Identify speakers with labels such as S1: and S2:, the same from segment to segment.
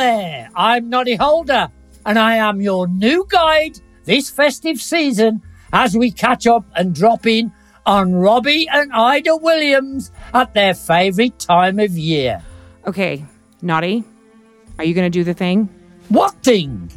S1: there, I'm Noddy Holder, and I am your new guide this festive season as we catch up and drop in on Robbie and Ayda Williams at their favourite time of year.
S2: Okay, Noddy, are you going to do the thing?
S1: What thing?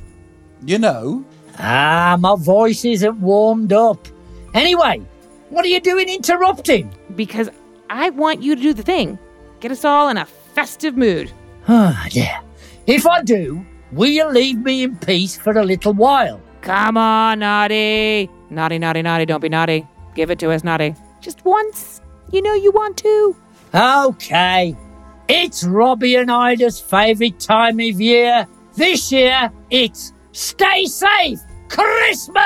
S3: You know,
S1: Ah, my voice isn't warmed up. Anyway, what are you doing interrupting?
S2: Because I want you to do the thing. Get us all in a festive mood.
S1: Ah, yeah. If I do, will you leave me in peace for a little while?
S2: Come on, Naughty. Naughty, naughty, naughty, don't be naughty. Give it to us, Naughty. Just once. You know you want to.
S1: Okay. It's Robbie and Ayda's favourite time of year. This year, it's Stay Safe Christmas!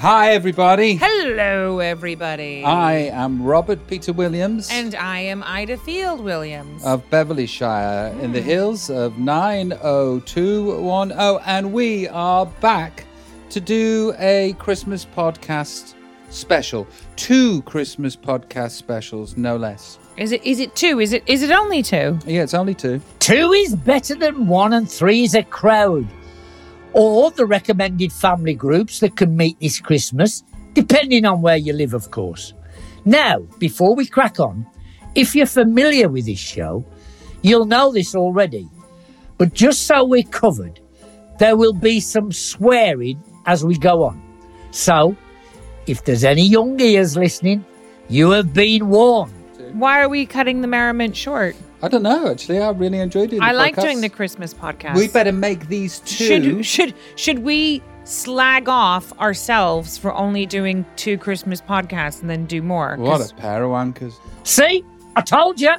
S3: Hi everybody.
S2: Hello, everybody.
S3: I am Robert Peter Williams
S2: and I am Ayda Field Williams.
S3: of Beverly Shire in the hmm. hills of 90210, and we are back to do a Christmas podcast special. Two Christmas podcast specials, no less.
S2: is it is it two? Is it is it only two?
S3: Yeah, it's only two.
S1: Two is better than one, and three is a crowd. Or the recommended family groups that can meet this Christmas, depending on where you live, of course. Now, before we crack on, if you're familiar with this show, you'll know this already. But just so we're covered, there will be some swearing as we go on. So, if there's any young ears listening, you have been warned.
S2: Why are we cutting the merriment short?
S3: I don't know, actually. I really enjoyed it.
S2: I like doing the Christmas podcast.
S3: We better make these two.
S2: should should should we slag off ourselves for only doing two Christmas podcasts and then do more? 'Cause
S3: What a pair of wankers.
S1: See, I told you.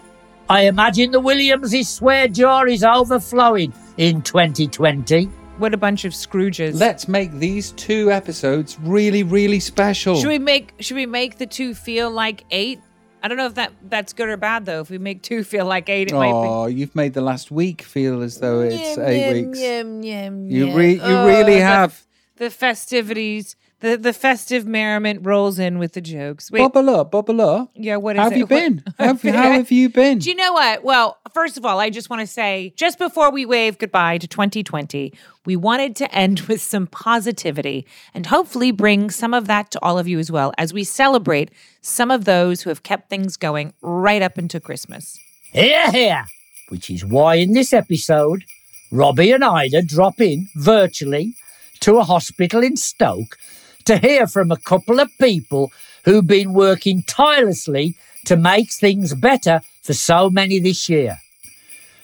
S1: I imagine the Williams' swear jar is overflowing in 2020.
S2: what a bunch of Scrooges.
S3: Let's make these two episodes really, really special.
S2: should we make should we make the two feel like eight? I don't know if that that's good or bad though. If we make two feel like eight, it might
S3: Oh, you've made the last week feel as though it's
S2: Yum,
S3: eight
S2: yum,
S3: weeks.
S2: yum, yum,
S3: You
S2: yum.
S3: re- you
S2: Oh,
S3: really
S2: the-
S3: have.
S2: the festivities. The the festive merriment rolls in with the jokes. Wait,
S3: Bubble up, bubble up.
S2: yeah, what is
S3: How have
S2: it?
S3: you
S2: What-
S3: been? How have, how have you been?
S2: Do you know what? Well, first of all, I just want to say just before we wave goodbye to 2020, we wanted to end with some positivity and hopefully bring some of that to all of you as well as we celebrate some of those who have kept things going right up into Christmas.
S1: Hear, hear. Which is why in this episode, Robbie and Ayda drop in virtually to a hospital in Stoke to hear from a couple of people who've been working tirelessly to make things better for so many this year.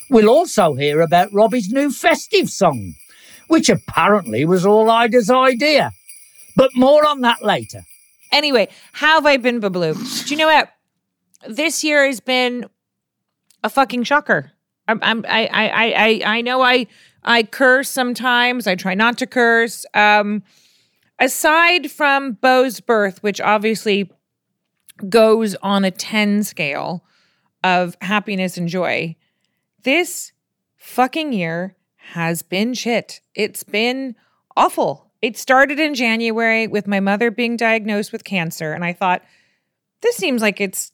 S1: We'll also hear about Robbie's new festive song, which apparently was all Ayda's idea. But more on that later.
S2: Anyway, how have I been, Babloo? Do you know what? This year has been a fucking shocker. I'm, I'm, I, I, I, I, I know I, I curse sometimes. I try not to curse. Um, aside from Bo's birth, which obviously goes on a 10 scale of happiness and joy, this fucking year has been shit. It's been awful. It started in January with my mother being diagnosed with cancer, and I thought, this seems like it's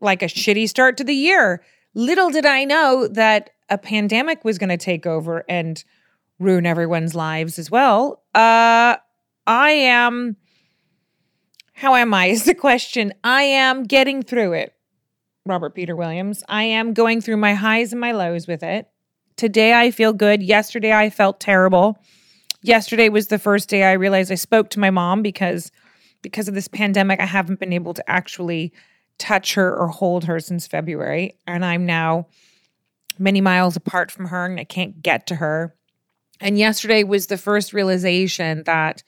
S2: like a shitty start to the year. Little did I know that a pandemic was going to take over and ruin everyone's lives as well. Uh, I am. How am I? Is the question. I am getting through it. Robert Peter Williams. I am going through my highs and my lows with it. Today I feel good. Yesterday I felt terrible. Yesterday was the first day I realized I spoke to my mom because because of this pandemic I haven't been able to actually touch her or hold her since February and I'm now many miles apart from her and I can't get to her. And yesterday was the first realization that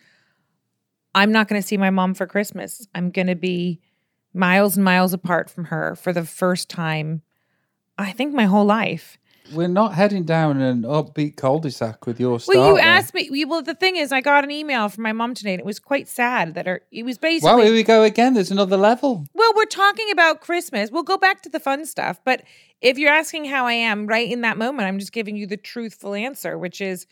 S2: I'm not going to see my mom for Christmas. I'm going to be miles and miles apart from her for the first time, I think, my whole life.
S3: We're not heading down an upbeat cul-de-sac with your start.
S2: Well, you asked me. Well, the thing is, I got an email from my mom today, and it was quite sad that her. It was basically.
S3: Well, here we go again. There's another level.
S2: Well, we're talking about Christmas. We'll go back to the fun stuff. But if you're asking how I am right in that moment, I'm just giving you the truthful answer, which is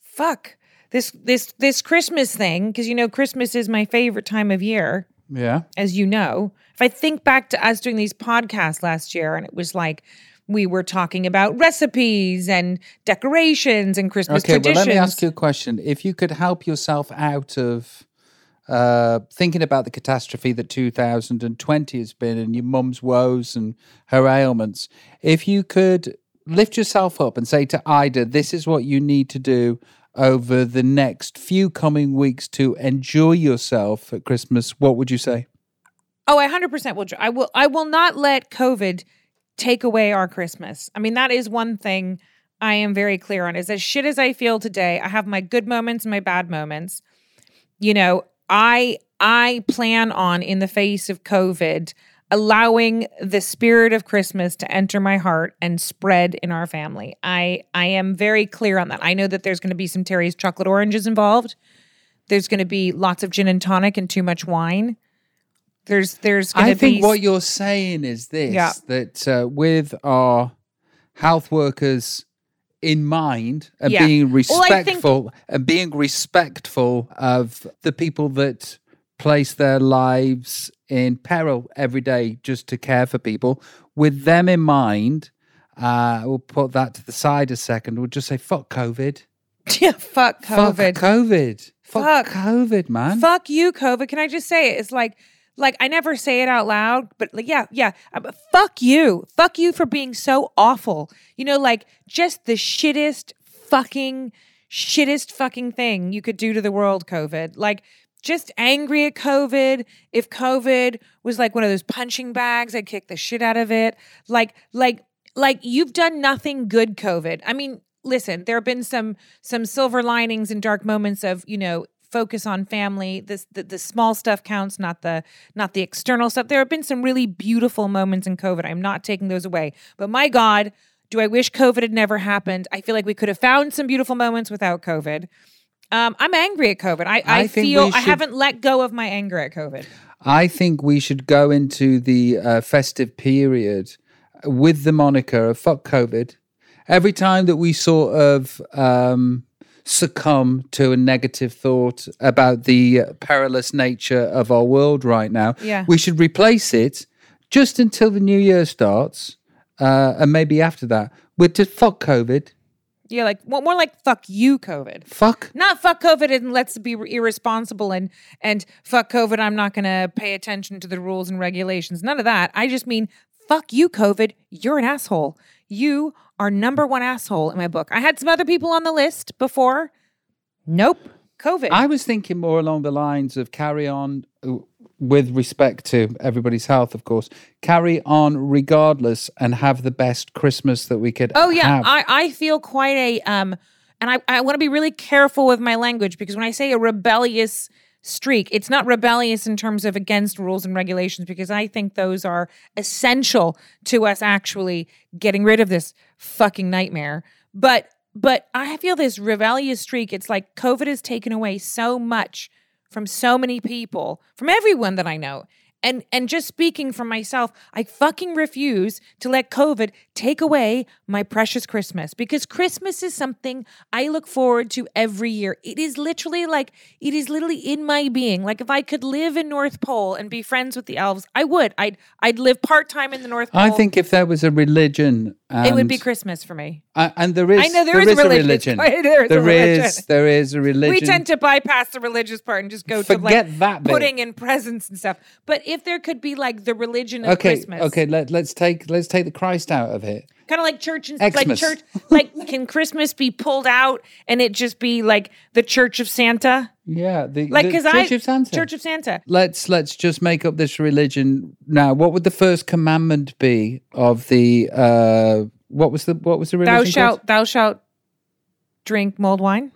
S2: fuck this this this Christmas thing because you know Christmas is my favorite time of year,
S3: Yeah.
S2: as you know. If I think back to us doing these podcasts last year and it was like we were talking about recipes and decorations and Christmas
S3: Okay, well, let me ask you a question. If you could help yourself out of uh, thinking about the catastrophe that 2020 has been and your mum's woes and her ailments, if you could lift yourself up and say to Ayda, this is what you need to do over the next few coming weeks to enjoy yourself at Christmas, what would you say?
S2: Oh, I hundred percent will. I will. I will not let COVID take away our Christmas. I mean, that is one thing I am very clear on. Is as shit as I feel today, I have my good moments and my bad moments. You know, I I plan on in the face of COVID allowing the spirit of Christmas to enter my heart and spread in our family. I I am very clear on that. I know that there's going to be some Terry's chocolate oranges involved. There's going to be lots of gin and tonic and too much wine. There's there's going
S3: I think what you're saying is this
S2: Yeah.
S3: that uh, with our health workers in mind and
S2: Yeah.
S3: being
S2: Well, think-
S3: respectful and being respectful of the people that place their lives in peril every day just to care for people with them in mind uh, we'll put that to the side a second we'll just say fuck covid
S2: yeah, fuck COVID.
S3: fuck
S2: COVID.
S3: fuck,
S2: Fuck.
S3: covid man
S2: Fuck you, COVID. Can I just say it? It's like, like I never say it out loud, but like, yeah, yeah. Um, fuck you. Fuck you for being so awful. You know, like just the shittest fucking, shittest fucking thing you could do to the world, COVID. Like, just angry at COVID. If COVID was like one of those punching bags, I'd kick the shit out of it. Like, like, like you've done nothing good, COVID. I mean, listen, there have been some some silver linings and dark moments of, you know, focus on family. This the, the small stuff counts, not the not the external stuff. There have been some really beautiful moments in COVID. I'm not taking those away. But my God, do I wish COVID had never happened? I feel like we could have found some beautiful moments without COVID. Um, I'm angry at COVID. I, I,
S3: I
S2: feel
S3: we
S2: I haven't let go of my anger at COVID.
S3: I think we should go into the uh, festive period with the moniker of fuck COVID. Every time that we sort of um, succumb to a negative thought about the perilous nature of our world right now,
S2: Yeah.
S3: we should replace it just until the new year starts, uh, and maybe after that, with just fuck COVID.
S2: Yeah, like well, more like fuck you, COVID.
S3: Fuck.
S2: Not fuck COVID and let's be irresponsible and and fuck COVID. I'm not going to pay attention to the rules and regulations. None of that. I just mean fuck you, COVID. You're an asshole. You are number one asshole in my book. I had some other people on the list before. Nope, COVID.
S3: I was thinking more along the lines of carry on uh, with respect to everybody's health, of course. Carry on regardless and have the best Christmas that we could
S2: Oh yeah,
S3: have.
S2: I, I feel quite a um, and I I want to be really careful with my language because when I say a rebellious streak, it's not rebellious in terms of against rules and regulations because I think those are essential to us actually getting rid of this fucking nightmare. But but I feel this rebellious streak. It's like COVID has taken away so much from so many people, from everyone that I know. And and just speaking for myself, I fucking refuse to let COVID take away my precious Christmas because Christmas is something I look forward to every year. It is literally like it is literally in my being. Like if I could live in North Pole and be friends with the elves, I would. I'd I'd live part-time in the North Pole.
S3: I think if there was a religion, and,
S2: it would be Christmas for me.
S3: uh, and there is.
S2: I know there
S3: there
S2: is
S3: is
S2: a
S3: a
S2: religion.
S3: religion.
S2: There is a
S3: There
S2: religion.
S3: is- There is a religion.
S2: We tend to bypass the religious part and just go to
S3: Forget
S2: like
S3: that bit.
S2: putting in presents and stuff. But if there could be like the religion of
S3: Okay,
S2: Christmas,
S3: okay. Let, let's take let's take the Christ out of it.
S2: kind of like church and like church, like can Christmas be pulled out and it just be like the Church of Santa,
S3: Yeah, the,
S2: like because
S3: Church
S2: I
S3: of Santa.
S2: Church of Santa.
S3: let's let's just make up this religion now. What would the first commandment be of the uh what was the what was the religion?
S2: Thou
S3: called?
S2: shalt thou shalt drink mulled wine.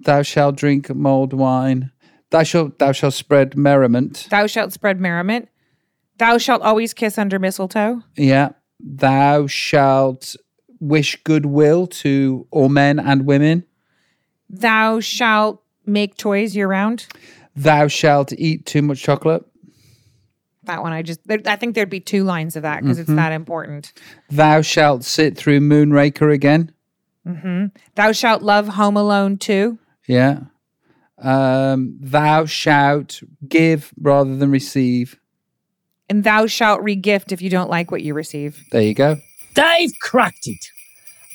S3: Thou shalt drink mulled wine. Thou shalt thou shalt spread merriment.
S2: Thou shalt spread merriment. Thou shalt always kiss under mistletoe.
S3: Yeah. Thou shalt wish goodwill to all men and women.
S2: Thou shalt make toys year round.
S3: Thou shalt eat too much chocolate.
S2: That one I just there, I think there'd be two lines of that because
S3: Mm-hmm.
S2: it's that important.
S3: Thou shalt sit through Moonraker again. Mm-hmm.
S2: Thou shalt love Home Alone too.
S3: Yeah. Um, thou shalt give rather than receive.
S2: And thou shalt regift if you don't like what you receive.
S3: There you go.
S1: They've cracked it.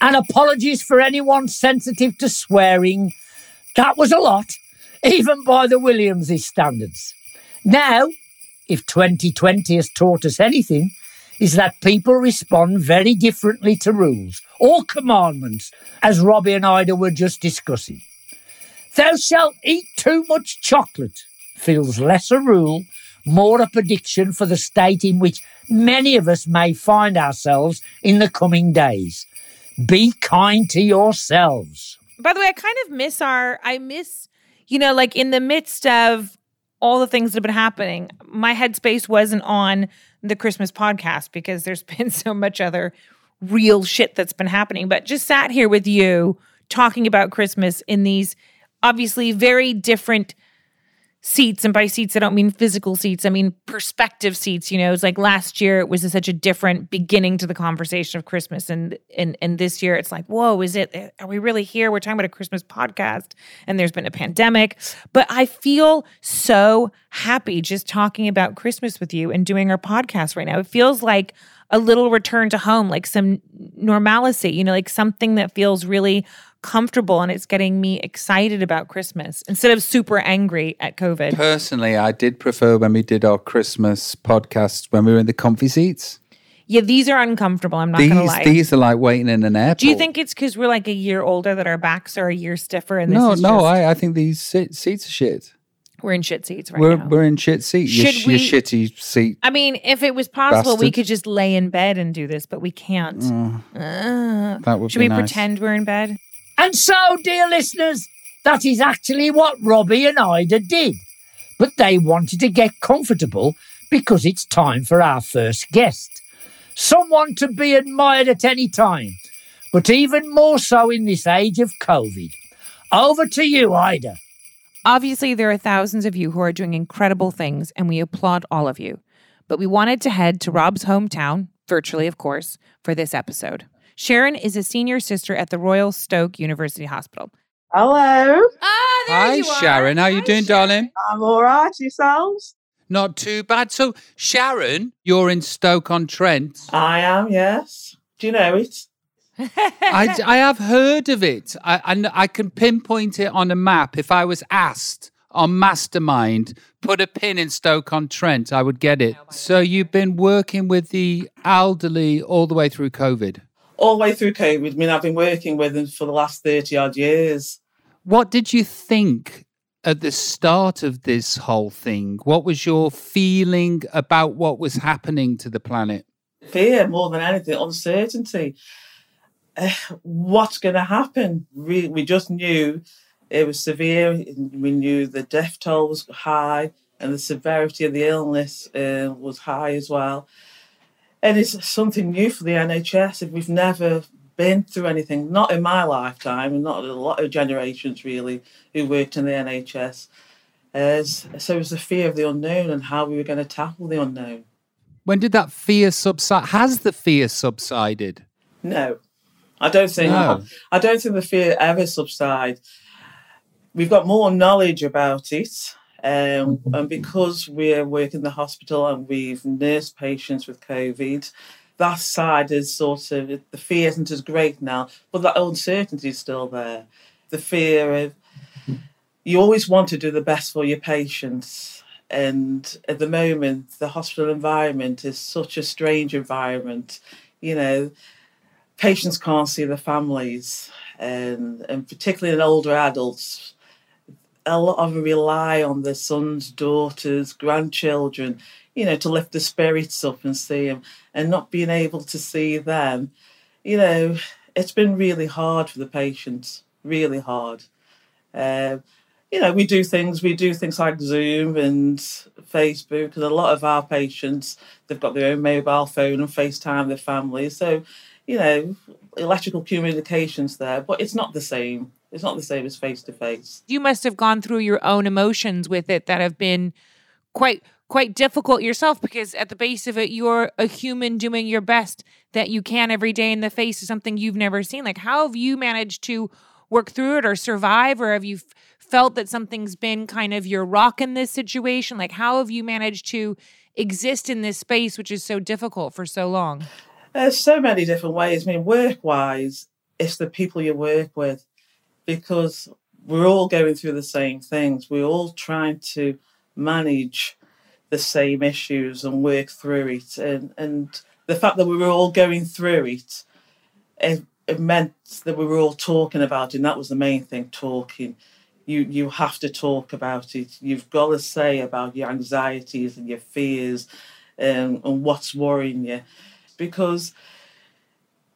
S1: And apologies for anyone sensitive to swearing. That was a lot, even by the Williamsy standards. Now, if 2020 has taught us anything, is that people respond very differently to rules or commandments, as Robbie and Ayda were just discussing. Thou shalt eat too much chocolate feels less a rule, more a prediction for the state in which many of us may find ourselves in the coming days. Be kind to yourselves.
S2: By the way, I kind of miss our, I miss, you know, like in the midst of all the things that have been happening, my headspace wasn't on the Christmas podcast because there's been so much other real shit that's been happening. But just sat here with you talking about Christmas in these obviously very different seats and by seats i don't mean physical seats i mean perspective seats you know? It's like last year it was such a different beginning to the conversation of christmas and and and this year it's like whoa is it are we really here? We're talking about a christmas podcast and there's been a pandemic. But i feel so happy just talking about christmas with you and doing our podcast right now. It feels like a little return to home like some normalcy you know like something that feels really comfortable and it's getting me excited about Christmas instead of super angry at COVID.
S3: Personally, I did prefer when we did our Christmas podcast when we were in the comfy seats.
S2: Yeah, these are uncomfortable. I'm not
S3: these,
S2: gonna lie.
S3: These are like waiting in an airport.
S2: Do you think it's because we're like a year older that our backs are a year stiffer? And this
S3: no, no,
S2: just,
S3: I, I think these sit, seats are shit.
S2: We're in shit seats right
S3: we're
S2: now.
S3: we're in shit seats.
S2: Should
S3: your
S2: we-
S3: shitty seat.
S2: I mean, if it was possible, we could just lay in bed and do this, but we can't.
S3: Mm,
S2: Uh,
S3: that would
S2: should
S3: be
S2: we
S3: nice.
S2: pretend we're in bed?
S1: And so, dear listeners, that is actually what Robbie and Ayda did. But they wanted to get comfortable because it's time for our first guest. Someone to be admired at any time, but even more so in this age of COVID. Over to you, Ayda.
S2: Obviously, there are thousands of you who are doing incredible things, and we applaud all of you. But we wanted to head to Rob's hometown, virtually, of course, for this episode. Sharon is a senior sister at the Royal Stoke University Hospital.
S4: Hello,
S2: Ah,
S3: Hi, Sharon. How you doing, darling?
S4: I'm all right. Yourselves?
S3: Not too bad. So, Sharon, you're in Stoke on Trent.
S4: I am. Yes. Do you know it?
S3: I, I have heard of it. I, I, I can pinpoint it on a map. If I was asked on Mastermind, put a pin in Stoke on Trent, I would get it. So you've been working with the elderly all the way through COVID.
S4: All the way through COVID. I mean, I've been working with them for the last thirty odd years.
S3: What did you think at the start of this whole thing? What was your feeling about what was happening to the planet?
S4: Fear more than anything, uncertainty. Eh, what's going to happen? We we just knew it was severe. We knew the death toll was high, and the severity of the illness uh, was high as well. And it's something new for the NHS. If we've never been through anything, not in my lifetime, and not a lot of generations really who worked in the NHS. As so it was the fear of the unknown and how we were going to tackle the unknown.
S3: When did that fear subside? Has the fear subsided?
S4: No, I don't think.
S3: No.
S4: I don't think the fear ever subside. We've got more knowledge about it, um, and because we work in the hospital and we've nursed patients with COVID, that side is sort of the fear isn't as great now, but that uncertainty is still there. The fear of you always want to do the best for your patients. And at the moment, the hospital environment is such a strange environment. You know, patients can't see their families, and, and particularly in older adults, a lot of rely on their sons, daughters, grandchildren, you know, to lift the spirits up and see them, and not being able to see them, you know, it's been really hard for the patients, really hard. Um, you know, we do things, we do things like Zoom and Facebook, and a lot of our patients, they've got their own mobile phone and FaceTime their families. So, you know, electrical communications there, but it's not the same. It's not the same as face to face.
S2: You must have gone through your own emotions with it that have been quite quite difficult yourself because at the base of it you're a human doing your best that you can every day in the face of something you've never seen like how have you managed to work through it or survive or have you f- felt that something's been kind of your rock in this situation like how have you managed to exist in this space which is so difficult for so long
S4: There's so many different ways. I mean, work wise, it's the people you work with because we're all going through the same things. We're all trying to manage the same issues and work through it. And, and the fact that we were all going through it, it, it meant that we were all talking about it. And that was the main thing talking. You, you have to talk about it. You've got to say about your anxieties and your fears and, and what's worrying you because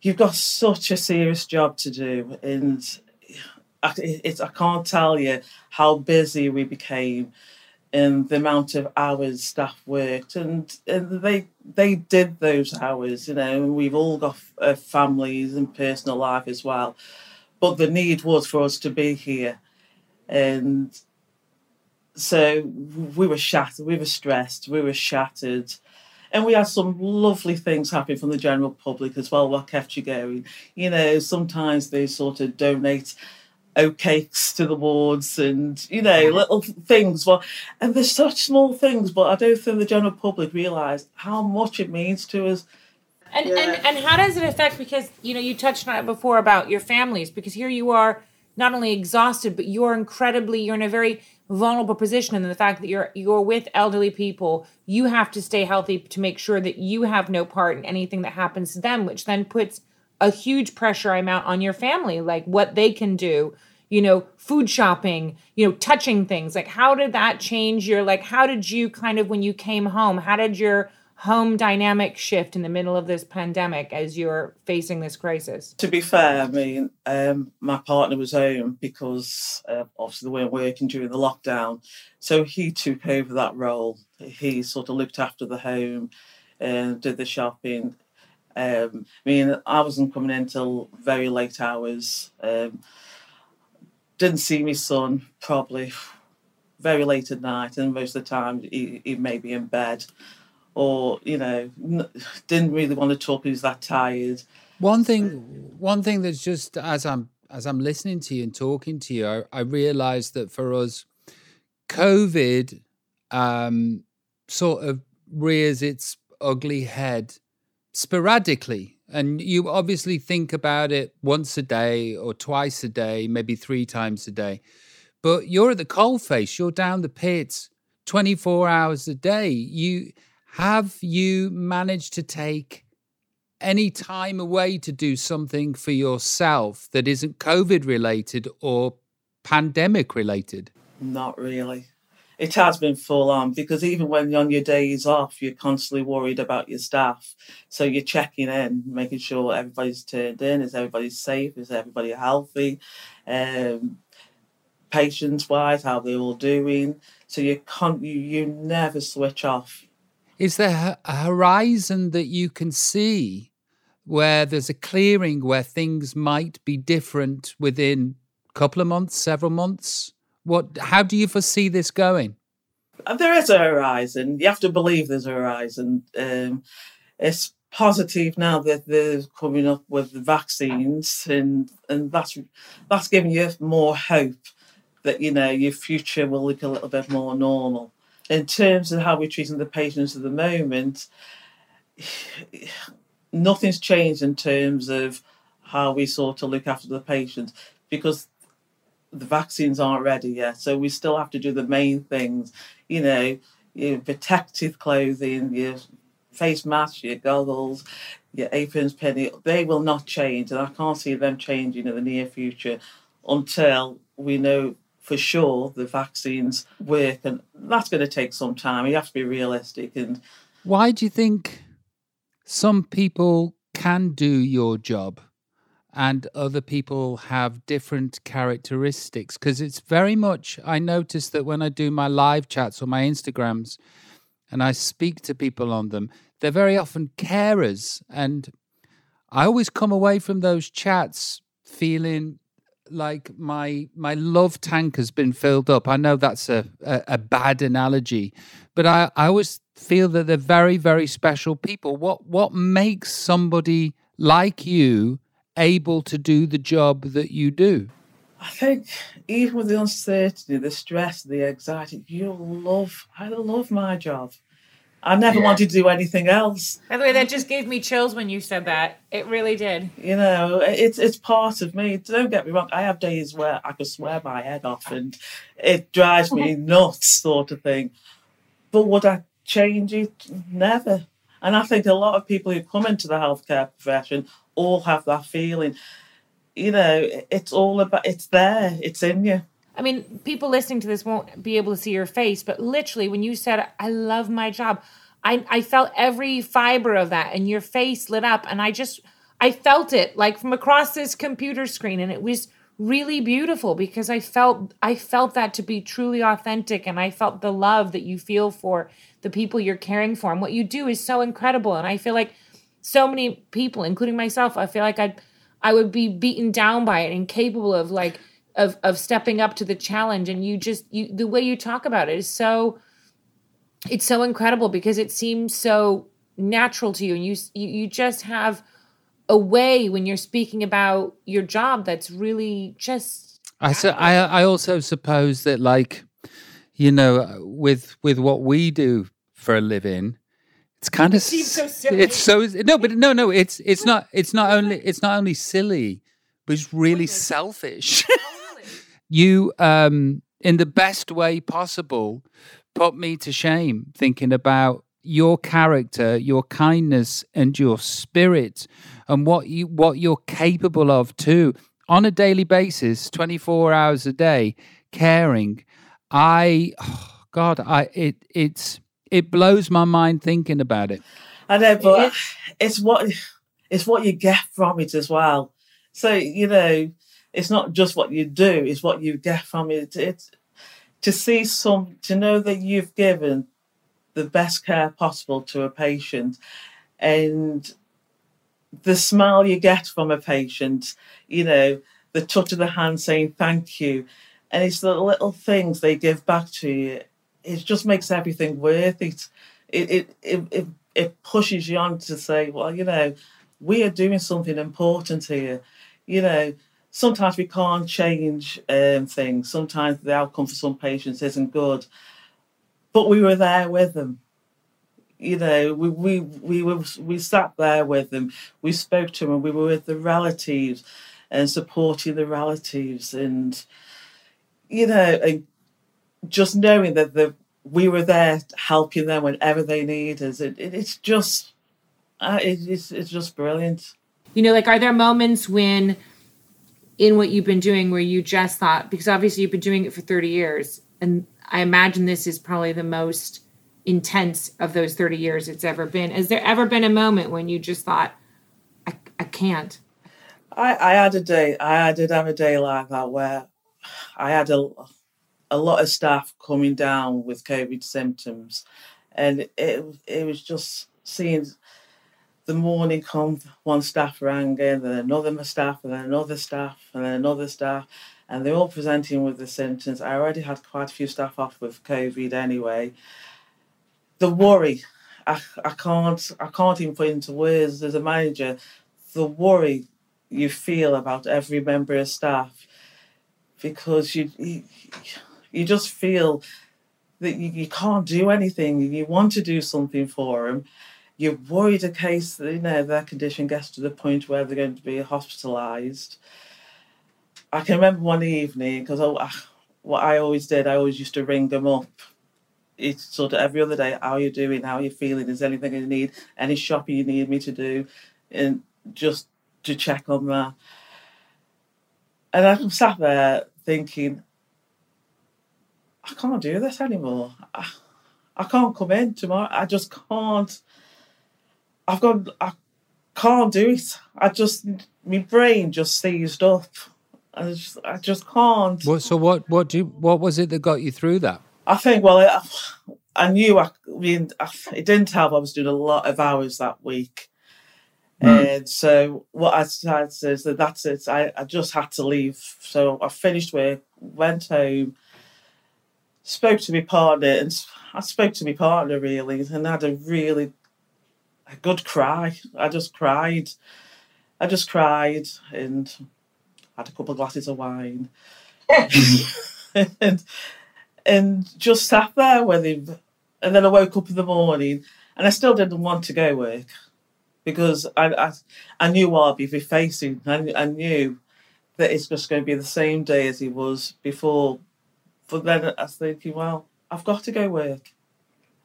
S4: you've got such a serious job to do. And it's, I can't tell you how busy we became and the amount of hours staff worked and, and they they did those hours you know we've all got uh, families and personal life as well but the need was for us to be here and so we were shattered we were stressed we were shattered and we had some lovely things happen from the general public as well what kept you going. You know sometimes they sort of donate cakes to the wards and you know mm-hmm. little things well and there's such small things but i don't think the general public realize how much it means to us.
S2: And, yeah. and and how does it affect because you know you touched on it before about your families because here you are not only exhausted but you're incredibly you're in a very vulnerable position and the fact that you're you're with elderly people you have to stay healthy to make sure that you have no part in anything that happens to them which then puts a huge pressure amount on your family, like what they can do, you know, food shopping, you know, touching things. Like, how did that change your, like, how did you kind of, when you came home, how did your home dynamic shift in the middle of this pandemic as you're facing this crisis?
S4: To be fair, I mean, um, my partner was home because uh, obviously they weren't working during the lockdown. So he took over that role. He sort of looked after the home and did the shopping um, I mean, I wasn't coming in till very late hours. Um, didn't see my son probably very late at night, and most of the time he, he may be in bed, or you know, didn't really want to talk. He was that tired.
S3: One thing, one thing that's just as I'm as I'm listening to you and talking to you, I, I realised that for us, COVID um, sort of rears its ugly head sporadically. And you obviously think about it once a day or twice a day, maybe three times a day. But you're at the coalface, you're down the pits 24 hours a day. You have you managed to take any time away to do something for yourself that isn't COVID related or pandemic related?
S4: Not really it has been full on because even when you're on your days off, you're constantly worried about your staff. So you're checking in, making sure everybody's turned in, is everybody safe, is everybody healthy, um, patients wise, how they're all doing. So you can't, you, you never switch off.
S3: Is there a horizon that you can see where there's a clearing where things might be different within a couple of months, several months? What? How do you foresee this going?
S4: There is a horizon. You have to believe there's a horizon. Um, it's positive now that they're coming up with the vaccines, and and that's that's giving you more hope that you know your future will look a little bit more normal. In terms of how we're treating the patients at the moment, nothing's changed in terms of how we sort of look after the patients because the vaccines aren't ready yet, so we still have to do the main things. You know, your protective clothing, your face masks, your goggles, your aprons, penny. They will not change, and I can't see them changing in the near future until we know for sure the vaccines work, and that's going to take some time. You have to be realistic. And
S3: why do you think some people can do your job? and other people have different characteristics because it's very much i notice that when i do my live chats or my instagrams and i speak to people on them they're very often carers and i always come away from those chats feeling like my my love tank has been filled up i know that's a, a, a bad analogy but I, I always feel that they're very very special people what what makes somebody like you able to do the job that you do?
S4: I think even with the uncertainty, the stress, the anxiety, you love. I love my job. I never wanted to do anything else.
S2: By the way, that just gave me chills when you said that. It really did.
S4: You know, it's it's part of me. Don't get me wrong. I have days where I could swear my head off, and it drives me nuts, sort of thing. But would I change it? Never. And I think a lot of people who come into the healthcare profession all have that feeling. You know, it's all about. It's there. It's in you.
S2: I mean, people listening to this won't be able to see your face, but literally, when you said, I love my job, I, I felt every fiber of that, and your face lit up. And I just, I felt it like from across this computer screen. And it was really beautiful because I felt, I felt that to be truly authentic. And I felt the love that you feel for the people you're caring for. And what you do is so incredible. And I feel like so many people, including myself, I feel like I'd, I would be beaten down by it, incapable of like, of of stepping up to the challenge. And you just you the way you talk about it is so it's so incredible because it seems so natural to you. And you you, you just have a way when you're speaking about your job that's really just
S3: I so I I also suppose that like you know with with what we do for a living it's kind of
S2: seems so silly.
S3: it's so no but no no it's it's not it's not only it's not only silly but it's really selfish you um in the best way possible put me to shame thinking about your character your kindness and your spirit and what you what you're capable of too. On a daily basis 24 hours a day caring i oh god i it it's it blows my mind thinking about it.
S4: I know, but it's what it's what you get from it as well. So you know, it's not just what you do; it's what you get from it. It's to see some, to know that you've given the best care possible to a patient, and the smile you get from a patient. You know, the touch of the hand saying thank you, and it's the little things they give back to you. It just makes everything worth it. It it it. it it pushes you on to say, well, you know, we are doing something important here. You know, sometimes we can't change um, things. Sometimes the outcome for some patients isn't good, but we were there with them. You know, we we we were we sat there with them. We spoke to them. and We were with the relatives and supporting the relatives, and you know, and just knowing that the we were there helping them whenever they need us. It, it, it's just, uh, it, it's, it's just brilliant.
S2: you know like are there moments when in what you've been doing where you just thought because obviously you've been doing it for 30 years and i imagine this is probably the most intense of those 30 years it's ever been has there ever been a moment when you just thought i, I can't
S4: I, I had a day, I did have a day like that where I had a, a lot of staff coming down with COVID symptoms. And it, it was just seeing the morning come, one staff rang in, then another staff, and then another staff, and then another staff, and they're all presenting with the symptoms. I already had quite a few staff off with COVID anyway. The worry, I, I can't I can't even put into words as a manager, the worry you feel about every member of staff because you you, you just feel that you, you can't do anything. You want to do something for them. You're worried in case you know their condition gets to the point where they're going to be hospitalised. I can remember one evening because I, ah, what I always did, I always used to ring them up. It's sort of every other day. How are you doing? How are you feeling? Is there anything you need? Any shopping you need me to do? And just to check on that. And I sat there thinking, I can't do this anymore. I, I can't come in tomorrow. I just can't. I've got. I can't do it. I just my brain just seized up. I just, I just can't.
S3: what so what what do you, what was it that got you through that
S4: I think. Well, I, I knew. I, I mean, I, it didn't help. I was doing a lot of hours that week, hmm. and so what I decided is that that's it. I, I just had to leave. So I finished work, went home, spoke to my partner, and I spoke to my partner really, and had a really a good cry. I just cried. I just cried and had a couple of glasses of wine, and and just sat there with him And then I woke up in the morning and I still didn't want to go work because I, I, I knew what I'd be facing. I, I knew that it's just going to be the same day as it was before. But then I was thinking, well, I've got to go work.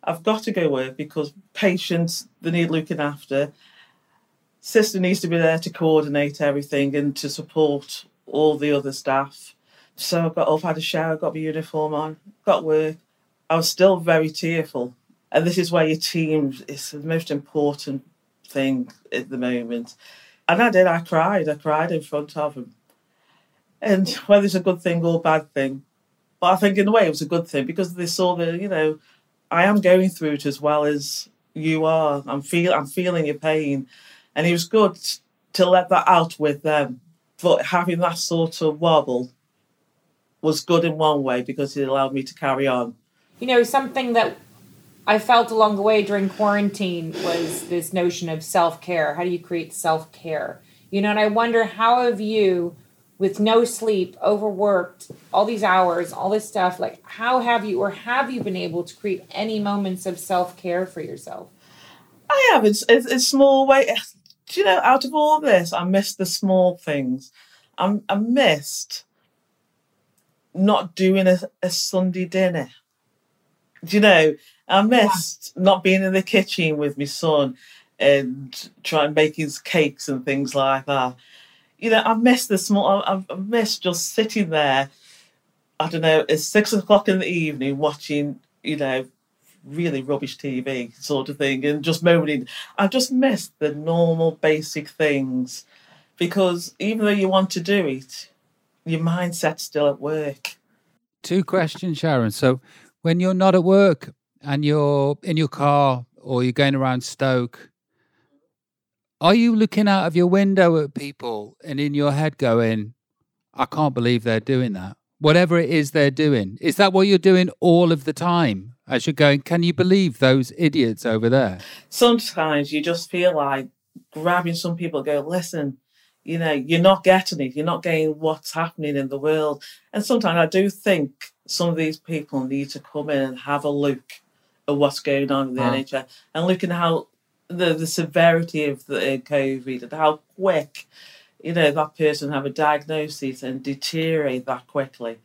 S4: I've got to go work because patients they need looking after. Sister needs to be there to coordinate everything and to support all the other staff. So I got up, had a shower, got my uniform on, got work. I was still very tearful. And this is where your team is the most important thing at the moment. And I did, I cried. I cried in front of them. And whether it's a good thing or bad thing, but I think in a way it was a good thing because they saw the, you know, I am going through it as well as you are. I'm feel I'm feeling your pain. And it was good to let that out with them. But having that sort of wobble was good in one way because it allowed me to carry on.
S2: You know, something that I felt along the way during quarantine was this notion of self care. How do you create self care? You know, and I wonder how have you, with no sleep, overworked, all these hours, all this stuff, like how have you or have you been able to create any moments of self care for yourself?
S4: I have. It's, it's, it's small way. Do you know, out of all this, I missed the small things. I'm, I missed not doing a, a Sunday dinner. Do you know, I missed yeah. not being in the kitchen with my son and trying making cakes and things like that. You know, I missed the small. I, I missed just sitting there. I don't know. It's six o'clock in the evening watching. You know, really rubbish TV sort of thing, and just moaning. I just missed the normal basic things because even though you want to do it, your mindset's still at work.
S3: Two questions, Sharon. So, when you're not at work, and you're in your car or you're going around Stoke, are you looking out of your window at people and in your head going, I can't believe they're doing that? Whatever it is they're doing, is that what you're doing all of the time? As you're going, can you believe those idiots over there?
S4: Sometimes you just feel like grabbing some people, go, listen, you know, you're not getting it. You're not getting what's happening in the world. And sometimes I do think some of these people need to come in and have a look at what's going on in the ah. NHS and looking at how the, the severity of the uh, COVID and how quick, you know, that person have a diagnosis and deteriorate that quickly.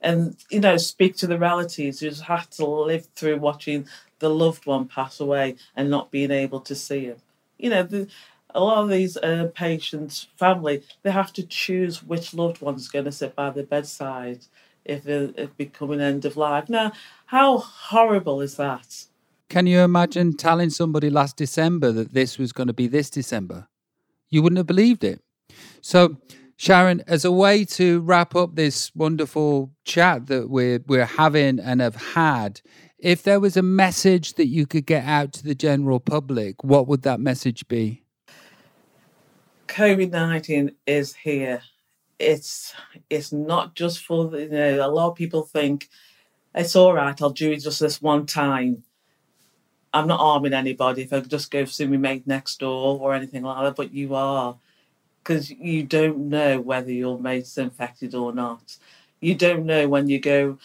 S4: And, you know, speak to the relatives who's had to live through watching the loved one pass away and not being able to see him. You know, the, a lot of these uh, patients' family, they have to choose which loved one's going to sit by the bedside if it, it becoming end of life. Now, how horrible is that?
S3: Can you imagine telling somebody last December that this was going to be this December? You wouldn't have believed it. So, Sharon, as a way to wrap up this wonderful chat that we're we're having and have had, if there was a message that you could get out to the general public, what would that message be?
S4: COVID nineteen is here it's it's not just for you know a lot of people think it's all right i'll do it just this one time i'm not harming anybody if i just go see my mate next door or anything like that but you are because you don't know whether your mate's infected or not you don't know when you go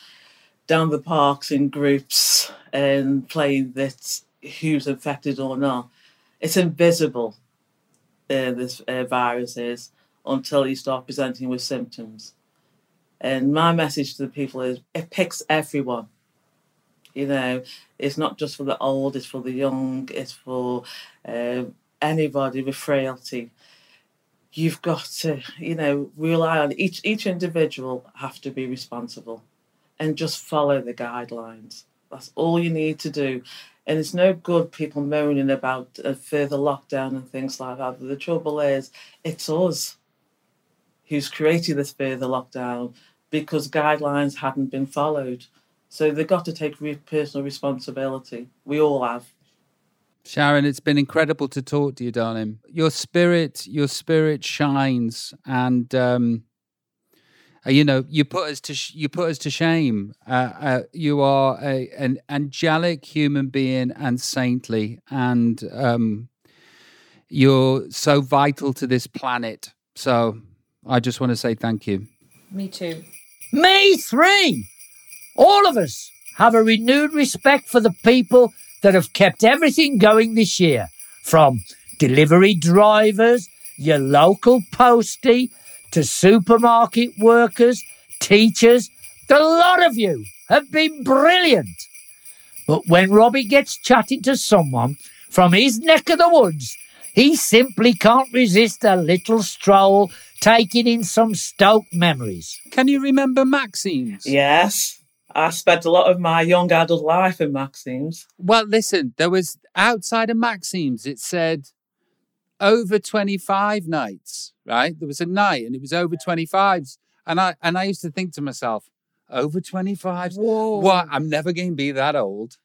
S4: down the parks in groups and playing that who's infected or not it's invisible uh, this uh, virus is until you start presenting with symptoms. And my message to the people is it picks everyone. You know, it's not just for the old, it's for the young, it's for uh, anybody with frailty. You've got to, you know, rely on each each individual have to be responsible and just follow the guidelines. That's all you need to do. And it's no good people moaning about a further lockdown and things like that. But the trouble is, it's us who's created this further lockdown because guidelines hadn't been followed. So they've got to take re- personal responsibility. We all have.
S3: Sharon, it's been incredible to talk to you, darling. Your spirit, your spirit shines, and um, uh, you know you put us to sh- you put us to shame. Uh, uh, you are a, an angelic human being and saintly, and um, you're so vital to this planet. So I just want to say thank you.
S2: Me too.
S1: Me three. All of us. have a renewed respect for the people that have kept everything going this year, from delivery drivers, your local postie, to supermarket workers, teachers. The lot of you have been brilliant. But when Robbie gets chatting to someone from his neck of the woods, he simply can't resist a little stroll, taking in some Stoke memories.
S3: Can you remember Maxine's?
S4: Yes. I spent a lot of my young adult life in Maxims.
S3: Well, listen, there was outside of Maxims, it said over 25 nights, right? There was a night and it was over 25s. And I and I used to think to myself, over 25s?
S2: Whoa.
S3: What? I'm never going to be that old.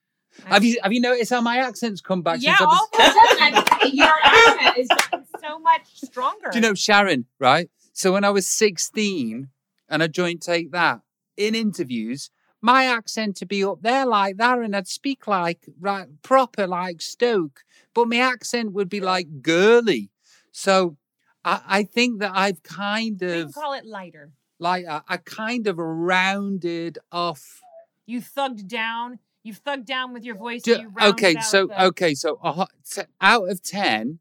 S3: Have you have you noticed how my accent's come back
S2: Yeah,
S3: since I was
S2: all of a sudden, your accent is so much stronger.
S3: Do you know Sharon, right? So when I was 16 and I joined Take That, in interviews, my accent to be up there like that and I'd speak like right proper like Stoke, but my accent would be like girly. So I, I think that I've kind
S2: We
S3: of
S2: call it lighter.
S3: like I, I kind of rounded off.
S2: You thugged down. You thugged down with your voice.
S3: Do-
S2: you rounded
S3: okay, so
S2: the-
S3: okay, so a hot- t- out of 10,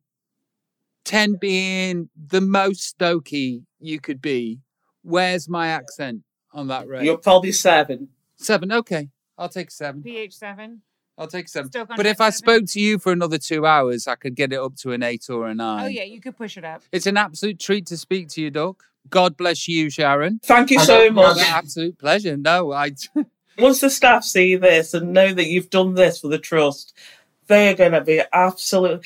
S3: 10 being the most Stokey you could be, where's my accent on that rate?
S4: You're probably seven.
S3: Seven. Okay, I'll take seven.
S2: PH seven.
S3: I'll take seven.
S2: Stoke
S3: But if I spoke to you for another two hours, I could get it up to an eight or a oh, nine.
S2: Oh yeah, you could push it up.
S3: It's an absolute treat to speak to you, Doc. God bless you, Sharon.
S4: Thank you so much.
S3: An absolute pleasure. No, I.
S4: Once the staff see this and know that you've done this for the trust, they're going to be absolute.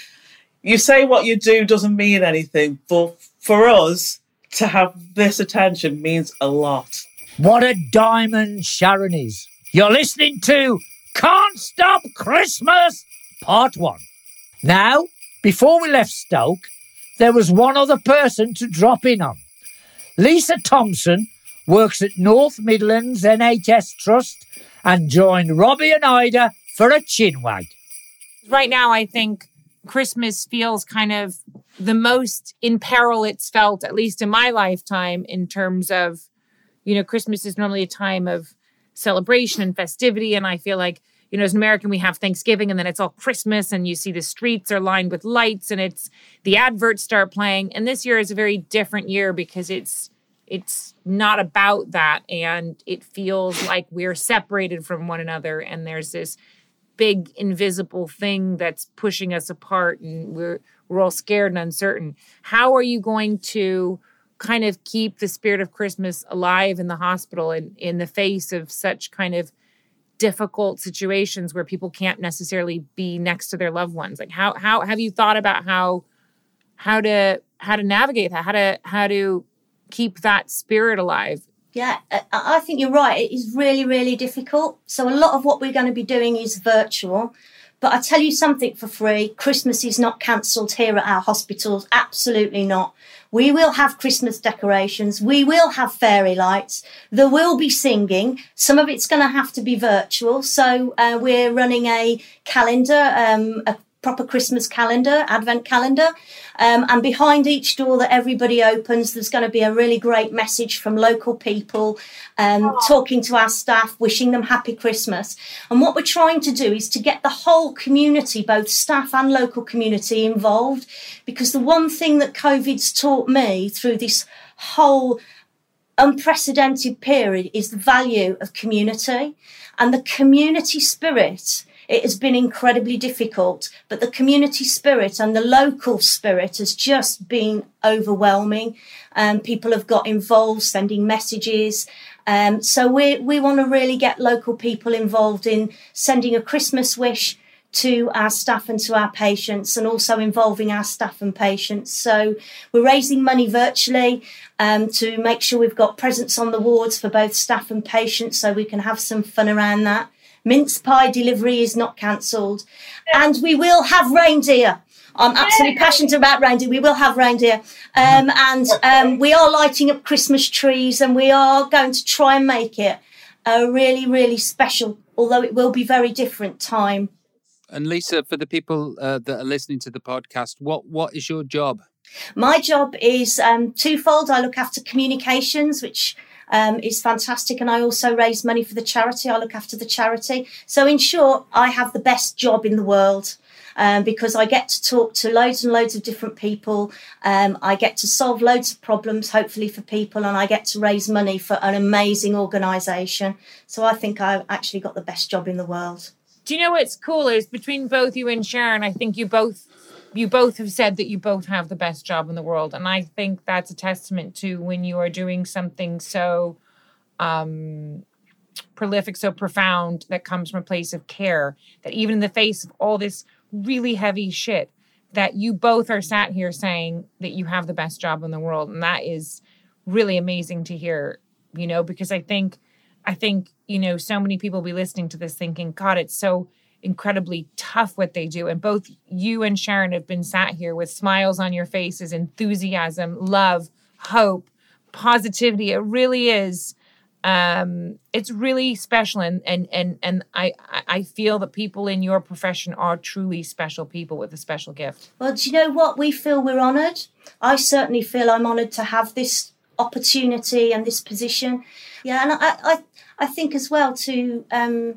S4: You say what you do doesn't mean anything, but for us to have this attention means a lot.
S1: What a diamond Sharon is. You're listening to Can't Stop Christmas, Part 1. Now, before we left Stoke, there was one other person to drop in on. Lisa Thompson works at North Midlands NHS Trust and joined Robbie and Ayda for a chinwag.
S2: Right now, I think Christmas feels kind of the most in peril it's felt, at least in my lifetime, in terms of, you know, Christmas is normally a time of celebration and festivity. And I feel like, you know, as an American, we have Thanksgiving and then it's all Christmas and you see the streets are lined with lights and it's the adverts start playing. And this year is a very different year because it's it's not about that and it feels like we're separated from one another and there's this big invisible thing that's pushing us apart and we're we're all scared and uncertain. How are you going to kind of keep the spirit of Christmas alive in the hospital and in the face of such kind of difficult situations where people can't necessarily be next to their loved ones? Like how how have you thought about how how to how to navigate that? How to how to keep that spirit alive?
S5: Yeah, uh, I I think you're right. It is really, really difficult. So, a lot of what we're going to be doing is virtual. But I tell you something for free Christmas is not cancelled here at our hospitals. Absolutely not. We will have Christmas decorations. We will have fairy lights. There will be singing. Some of it's going to have to be virtual. So, uh, we're running a calendar, um, a proper Christmas calendar, Advent calendar. Um, and behind each door that everybody opens, there's going to be a really great message from local people, um, talking to our staff, wishing them happy Christmas. And what we're trying to do is to get the whole community, both staff and local community, involved. Because the one thing that COVID's taught me through this whole unprecedented period is the value of community and the community spirit it has been incredibly difficult, but the community spirit and the local spirit has just been overwhelming. Um, people have got involved, sending messages. Um, so we we want to really get local people involved in sending a Christmas wish to our staff and to our patients, and also involving our staff and patients. So we're raising money virtually um, to make sure we've got presents on the wards for both staff and patients, so we can have some fun around that. Mince pie delivery is not cancelled. And we will have reindeer. I'm absolutely passionate about reindeer. We will have reindeer. Um, and um, we are lighting up Christmas trees and we are going to try and make it a really, really special, although it will be very different time.
S3: And Lisa, for the people uh, that are listening to the podcast, what what is your job?
S5: My job is um, twofold. I look after communications, which um, is fantastic. And I also raise money for the charity. I look after the charity. So, in short, I have the best job in the world. Um, because I get to talk to loads and loads of different people. Um, I get to solve loads of problems, hopefully, for people, and I get to raise money for an amazing organisation. So I think I've actually got the best job in the world.
S2: Do you know what's cool is between both you and Sharon, I think you both you both have said that you both have the best job in the world. And I think that's a testament to when you are doing something so um prolific, so profound that comes from a place of care, that even in the face of all this really heavy shit, that you both are sat here saying that you have the best job in the world. And that is really amazing to hear, you know, because I think I think, you know, so many people will be listening to this thinking, God, it's so incredibly tough what they do. And both you and Sharon have been sat here with smiles on your faces, enthusiasm, love, hope, positivity. It really is. Um, it's really special, and and and and I I feel that people in your profession are truly special people with a special gift.
S5: Well, do you know what? We feel we're honoured. I certainly feel I'm honoured to have this opportunity and this position. Yeah, and I, I, I think as well to um,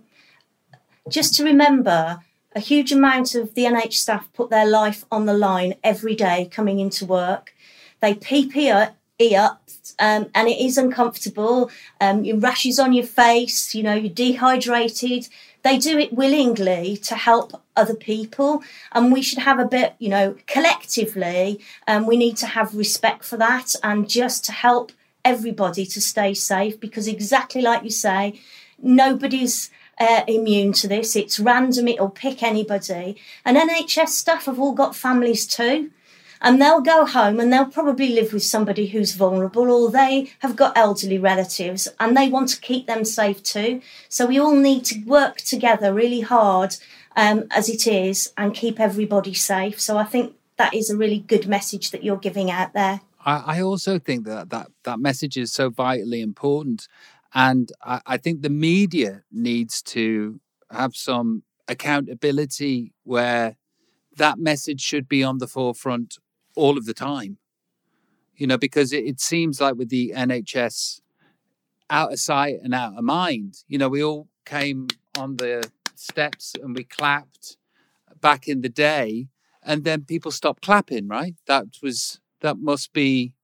S5: just to remember a huge amount of the NH staff put their life on the line every day coming into work. They PPE up, um, and it is uncomfortable. Um, your rashes on your face, you know, you're dehydrated. They do it willingly to help other people, and we should have a bit, you know, collectively, um, we need to have respect for that and just to help everybody to stay safe because exactly like you say, nobody's uh, immune to this. It's random, it'll pick anybody. And NHS staff have all got families too. And they'll go home and they'll probably live with somebody who's vulnerable, or they have got elderly relatives and they want to keep them safe too. So we all need to work together really hard um, as it is and keep everybody safe. So I think that is a really good message that you're giving out there.
S3: I, I also think that, that that message is so vitally important. And I, I think the media needs to have some accountability where that message should be on the forefront all of the time. You know, because it, it seems like with the NHS out of sight and out of mind, you know, we all came on the steps and we clapped back in the day and then people stopped clapping, right? That was that must be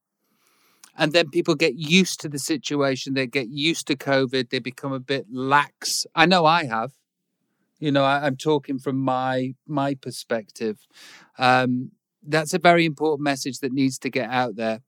S3: and then people get used to the situation they get used to covid they become a bit lax. I know i have. You know I, am talking from my my perspective. Um, that's a very important message that needs to get out there.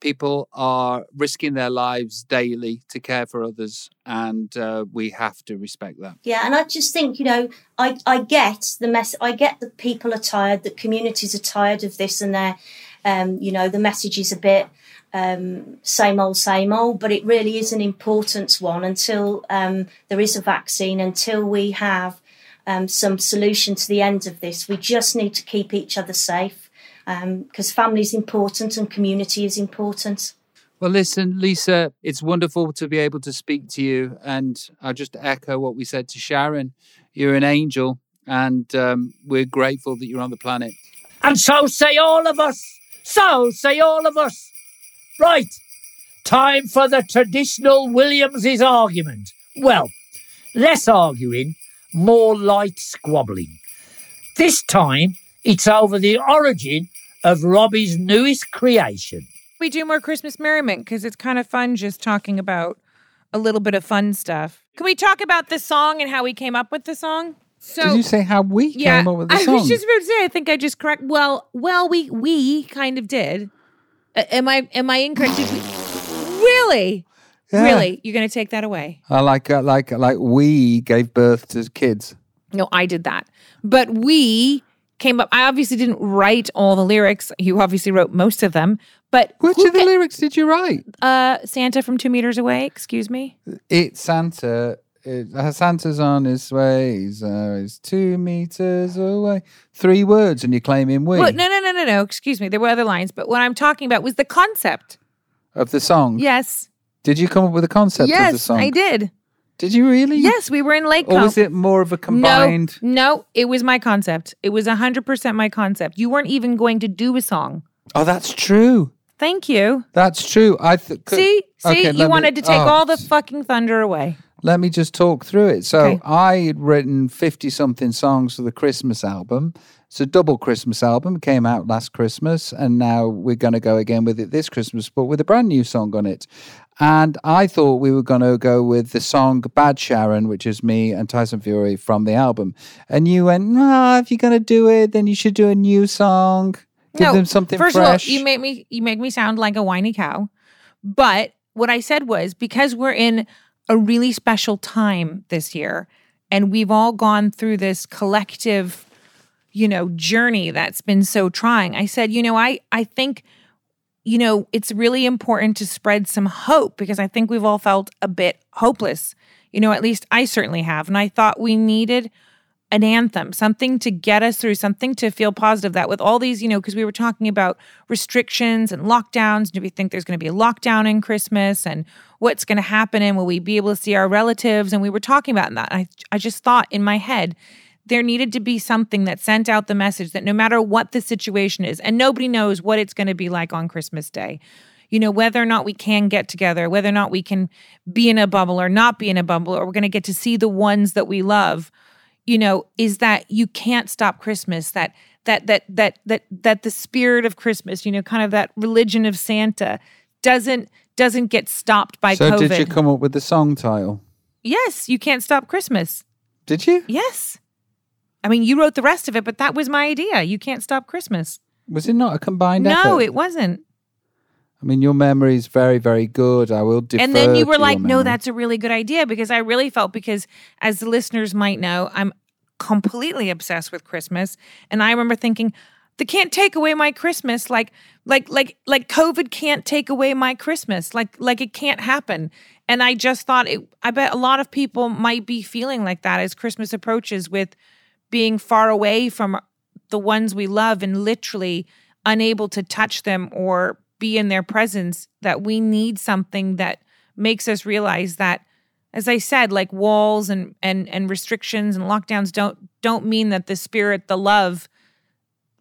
S3: People are risking their lives daily to care for others and uh, we have to respect that.
S5: Yeah and i just think you know i i get the mess i get that people are tired that communities are tired of this and they're um, you know, the message is a bit um, same old, same old, but it really is an important one until um, there is a vaccine, until we have um, some solution to the end of this. We just need to keep each other safe because um, family is important and community is important.
S3: Well, listen, Lisa, it's wonderful to be able to speak to you. And I'll just echo what we said to Sharon. You're an angel, and um, we're grateful that you're on the planet.
S1: And so say all of us. So say all of us. Right, time for the traditional Williams's argument. Well, less arguing, more light squabbling. This time, it's over the origin of Robbie's newest creation.
S2: We do more Christmas merriment because it's kind of fun just talking about a little bit of fun stuff. Can we talk about the song and how we came up with the song?
S3: So did you say how we yeah, came up with the song?
S2: I was just about to say. I think I just correct. Well, well, we we kind of did. Am I am I incorrect? Really, yeah. really, you're going to take that away?
S3: I like uh, like like we gave birth to kids.
S2: No, I did that, but we came up. I obviously didn't write all the lyrics. You obviously wrote most of them. But
S3: which of the ca- lyrics did you write?
S2: Uh, Santa from two meters away. Excuse me.
S3: It's Santa it, Santa's on his way. He's, uh, he's two meters away. Three words, and you claim him we.
S2: Well, no, no, no, no, no. Excuse me. There were other lines, but what I'm talking about was the concept
S3: of the song.
S2: Yes.
S3: Did you come up with a concept
S2: yes,
S3: of the song?
S2: I did.
S3: Did you really?
S2: Yes, we were in Lake.
S3: Or was it more of a combined?
S2: No, no, it was my concept. It was hundred percent my concept. You weren't even going to do a song.
S3: Oh, that's true.
S2: Thank you.
S3: That's true. I th-
S2: See, see,
S3: Okay,
S2: you
S3: let me-
S2: wanted to take
S3: oh,
S2: all the fucking thunder away.
S3: Let me just talk through it. So
S2: Okay.
S3: I had written 50 something songs for the Christmas album. It's a double Christmas album. It came out last Christmas, and now we're going to go again with it this Christmas, but with a brand new song on it. And I thought we were going to go with the song Bad Sharon, which is me and Tyson Fury from the album. And you went, no, if you're going to do it, then you should do a new song. Give them something
S2: first
S3: fresh.
S2: of all, you make me you make me sound like a whiny cow. But what I said was because we're in a really special time this year, and we've all gone through this collective, you know, journey that's been so trying. I said, you know, I I think, you know, it's really important to spread some hope because I think we've all felt a bit hopeless. You know, at least I certainly have, and I thought we needed an anthem, something to get us through, something to feel positive that with all these, you know, because we were talking about restrictions and lockdowns. Do we think there's going to be a lockdown in Christmas and what's going to happen? And will we be able to see our relatives? And we were talking about that. I, I just thought in my head, there needed to be something that sent out the message that no matter what the situation is, and nobody knows what it's going to be like on Christmas Day, you know, whether or not we can get together, whether or not we can be in a bubble or not be in a bubble, or we're going to get to see the ones that we love you know is that you can't stop christmas that that that that that that the spirit of christmas you know kind of that religion of santa doesn't doesn't get stopped by
S3: so
S2: covid
S3: did you come up with the song title?
S2: yes you can't stop christmas
S3: Did you?
S2: yes i mean you wrote the rest of it but that was my idea you can't stop christmas
S3: Was it not a combined
S2: no
S3: effort?
S2: it wasn't
S3: I mean, your memory is very, very good. I will defer.
S2: and then you were like no that's a really good idea because i really felt because as the listeners might know i'm completely obsessed with christmas and i remember thinking they can't take away my christmas like like like like covid can't take away my christmas like like it can't happen and i just thought it i bet a lot of people might be feeling like that as christmas approaches with being far away from the ones we love and literally unable to touch them or be in their presence that we need something that makes us realize that as i said like walls and and and restrictions and lockdowns don't don't mean that the spirit the love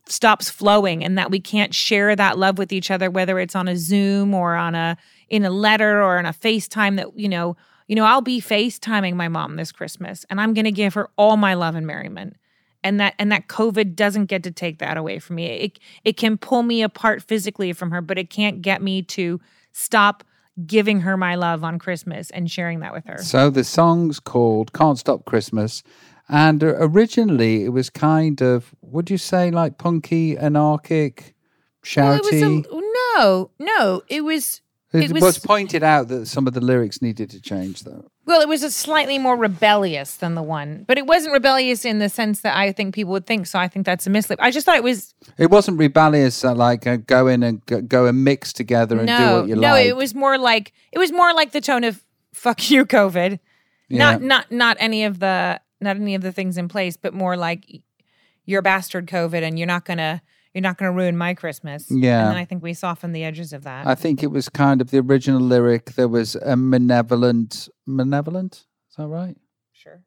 S2: stops flowing and that we can't share that love with each other whether it's on a zoom or on a in a letter or on a facetime that you know you know i'll be facetiming my mom this christmas and i'm going to give her all my love and merriment and that and that covid doesn't get to take that away from me it it can pull me apart physically from her but it can't get me to stop giving her my love on christmas and sharing that with her
S3: So the song's called "Can't Stop Christmas," and originally it was kind of, would you say, like punky, anarchic,
S2: Well,
S3: shouty?
S2: it was a, no no it was
S3: it,
S2: it
S3: was,
S2: was-
S3: pointed out that some of the lyrics needed to change, though.
S2: Well, it was a slightly more rebellious than the one, but it wasn't rebellious in the sense that I think people would think. So I think that's a mislip. I just thought it was
S3: It wasn't rebellious, uh, like uh, go in and go, go and mix together and do what you like.
S2: no.
S3: like.
S2: It was more like it was more like the tone of "fuck you, COVID." Not not not any of the not any of the things in place, but more like you're a bastard, COVID, and you're not gonna you're not gonna ruin my Christmas.
S3: Yeah.
S2: and then I think we softened the edges of that.
S3: I think it was kind of the original lyric. There was a malevolent, malevolent. Is that right?
S2: sure.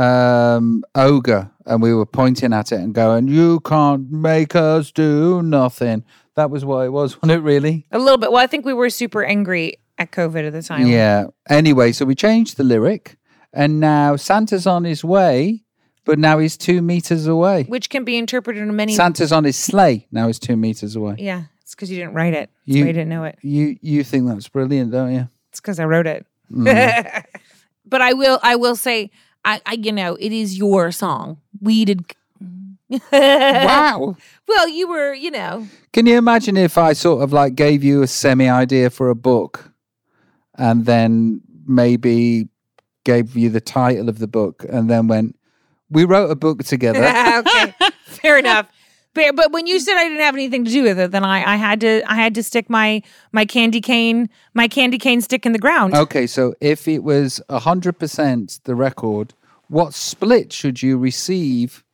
S3: um, ogre, and we were pointing at it and going, "You can't make us do nothing." That was what it was, wasn't it? Really?
S2: A little bit. Well, I think we were super angry at COVID at the time.
S3: Yeah. Anyway, so we changed the lyric, and now Santa's on his way, but now he's two meters away.
S2: which can be interpreted in many.
S3: Santa's on his sleigh. Now he's two meters away.
S2: yeah, it's because you didn't write it. That's
S3: You-
S2: why you didn't know it.
S3: You you think that's brilliant, don't you?
S2: It's because I wrote it.
S3: Mm.
S2: but I will. I will say. I, I. You know, it is your song. We did.
S3: wow.
S2: Well, you were. You know.
S3: Can you imagine if I sort of like gave you a semi idea for a book and then maybe gave you the title of the book and then went, We wrote a book together.
S2: okay. Fair enough. But, but when you said I didn't have anything to do with it, then I, I had to I had to stick my my candy cane my candy cane stick in the ground.
S3: okay, so if it was 100% the record, what split should you receive?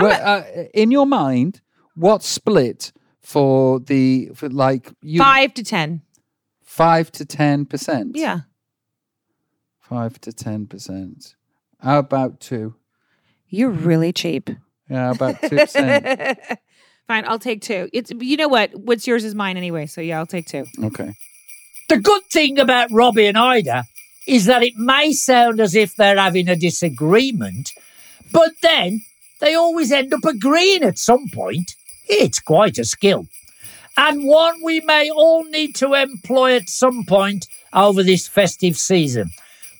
S3: Well, uh, in your mind, what split for the, for like, you,
S2: Five to ten.
S3: five to 10%?
S2: Yeah.
S3: Five to 10%. How about two?
S2: You're really cheap.
S3: Yeah, about 2%.
S2: Fine, I'll take two. It's you know what? What's yours is mine anyway. So yeah, I'll take two.
S3: Okay.
S1: The good thing about Robbie and Ayda is that it may sound as if they're having a disagreement, but then they always end up agreeing at some point. It's quite a skill. And one we may all need to employ at some point over this festive season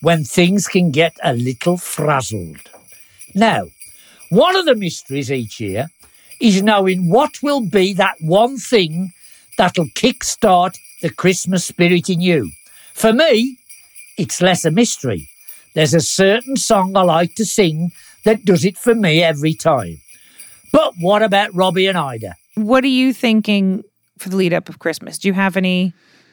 S1: when things can get a little frazzled. Now, one of the mysteries each year is knowing what will be that one thing that'll kickstart the Christmas spirit in you. For me, it's less a mystery. There's a certain song I like to sing that does it for me every time. But what about Robbie and Ayda?
S2: What are you thinking for the lead up of Christmas? Do you have any?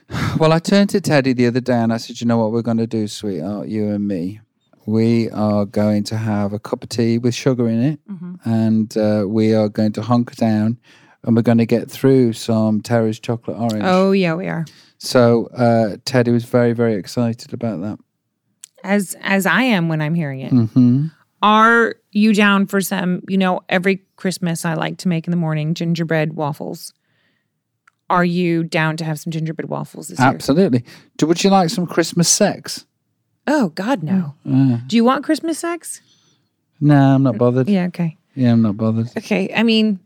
S3: Well, I turned to Teddy the other day and I said, You know what we're going to do, sweetheart, you and me? We are going to have a cup of tea with sugar in it and uh, we are going to hunker down and we're going to get through some Terry's chocolate orange.
S2: Oh yeah, we are.
S3: So uh, Teddy was very, very excited about that.
S2: As as I am when I'm hearing it.
S3: hmm
S2: Are you down for some? You know, every Christmas I like to make in the morning gingerbread waffles. Are you down to have some gingerbread waffles this year?
S3: Absolutely. Would you like some Christmas sex?
S2: Oh God, no.
S3: Uh,
S2: Do you want Christmas sex?
S3: no, I'm not bothered.
S2: Yeah, okay.
S3: Yeah, I'm not bothered.
S2: Okay. I mean,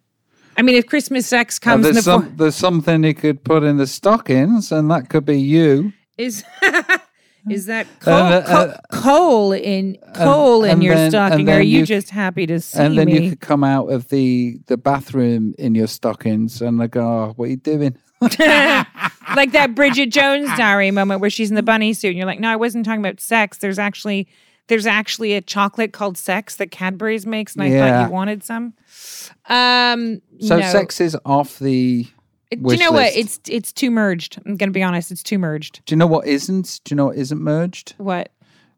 S2: I mean, if Christmas sex
S3: Uh,
S2: comes in the
S3: there's,
S2: form
S3: there's something you could put in the stockings, and that could be you.
S2: is is that coal,
S3: uh,
S2: co-
S3: uh,
S2: coal in coal in
S3: and
S2: your
S3: then-
S2: stocking?
S3: and
S2: Are you,
S3: you-
S2: just happy to see
S3: and then
S2: me?
S3: you could come out of the the bathroom in your stockings, and go, oh, "What are you doing?"
S2: like that Bridget Jones diary moment where she's in the bunny suit and you're like, no, I wasn't talking about sex. There's actually there's actually a chocolate called sex that Cadbury's makes, and I
S3: Yeah.
S2: thought you wanted some. Um
S3: So
S2: no.
S3: sex is off the.
S2: Do you know what? It's it's too merged. I'm gonna be honest, it's too merged.
S3: Do you know what isn't? Do you know what isn't merged?
S2: What?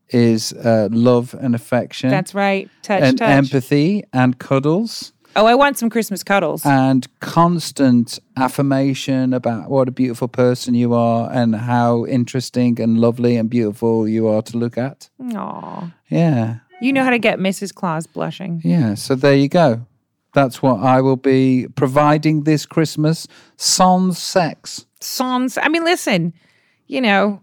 S3: Is uh, love and affection,
S2: That's right. Touch,
S3: and
S2: touch.
S3: empathy and cuddles.
S2: Oh, I want some Christmas cuddles.
S3: and constant affirmation about what a beautiful person you are and how interesting and lovely and beautiful you are to look at.
S2: Aw.
S3: Yeah.
S2: You know how to get Mrs. Claus blushing.
S3: Yeah. So there you go. That's what I will be providing this Christmas. Sans sex.
S2: Sans. I mean, listen, you know,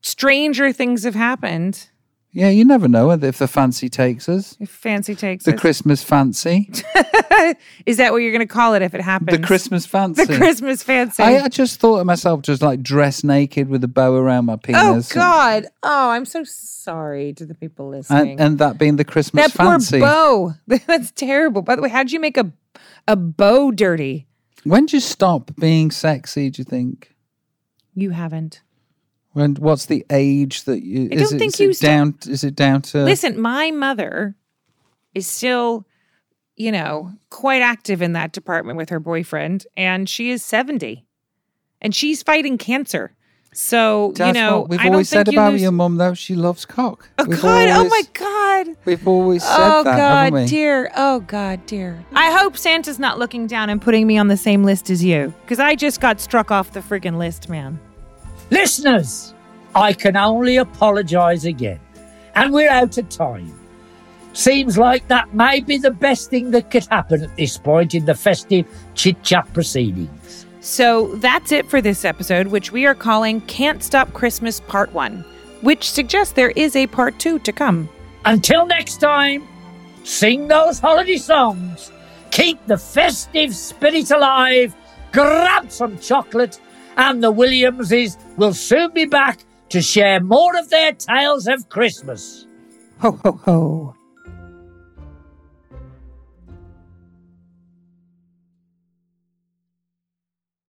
S2: stranger things have happened.
S3: Yeah, you never know if the fancy takes us.
S2: If fancy takes
S3: The
S2: us.
S3: Christmas fancy.
S2: Is that what you're going to call it if it happens?
S3: The Christmas fancy.
S2: The Christmas fancy.
S3: I, I just thought of myself just like dressed naked with a bow around my
S2: oh
S3: penis. and-
S2: God! Oh, I'm so sorry to the people listening.
S3: And, and that being the Christmas
S2: that poor
S3: fancy.
S2: bow. That's terrible. By the way, how did you make a a bow dirty?
S3: When do you stop being sexy? Do you think?
S2: You haven't.
S3: When what's the age that you?
S2: I
S3: is
S2: don't
S3: it,
S2: think you
S3: down? Is it down to?
S2: Listen, my mother is still, you know, quite active in that department with her boyfriend, and she is seventy, and she's fighting cancer. So
S3: That's
S2: you know,
S3: we've
S2: I don't
S3: always said
S2: think you
S3: about
S2: lose-
S3: your mum, though. She loves cock.
S2: Oh
S3: we've
S2: God! oh my God!
S3: We've always said
S2: Oh
S3: that, haven't
S2: God,
S3: we?
S2: dear. Oh God, dear. I hope Santa's not looking down and putting me on the same list as you, because I just got struck off the friggin' list, man.
S1: Listeners, I can only apologise again. And we're out of time. Seems like that may be the best thing that could happen at this point in the festive chit chat proceedings.
S2: So that's it for this episode, which we are calling Can't Stop Christmas Part 1, which suggests there is a Part 2 to come.
S1: Until next time, sing those holiday songs, keep the festive spirit alive, grab some chocolate, and the Williamses will soon be back to share more of their tales of Christmas.
S2: Ho, ho, ho.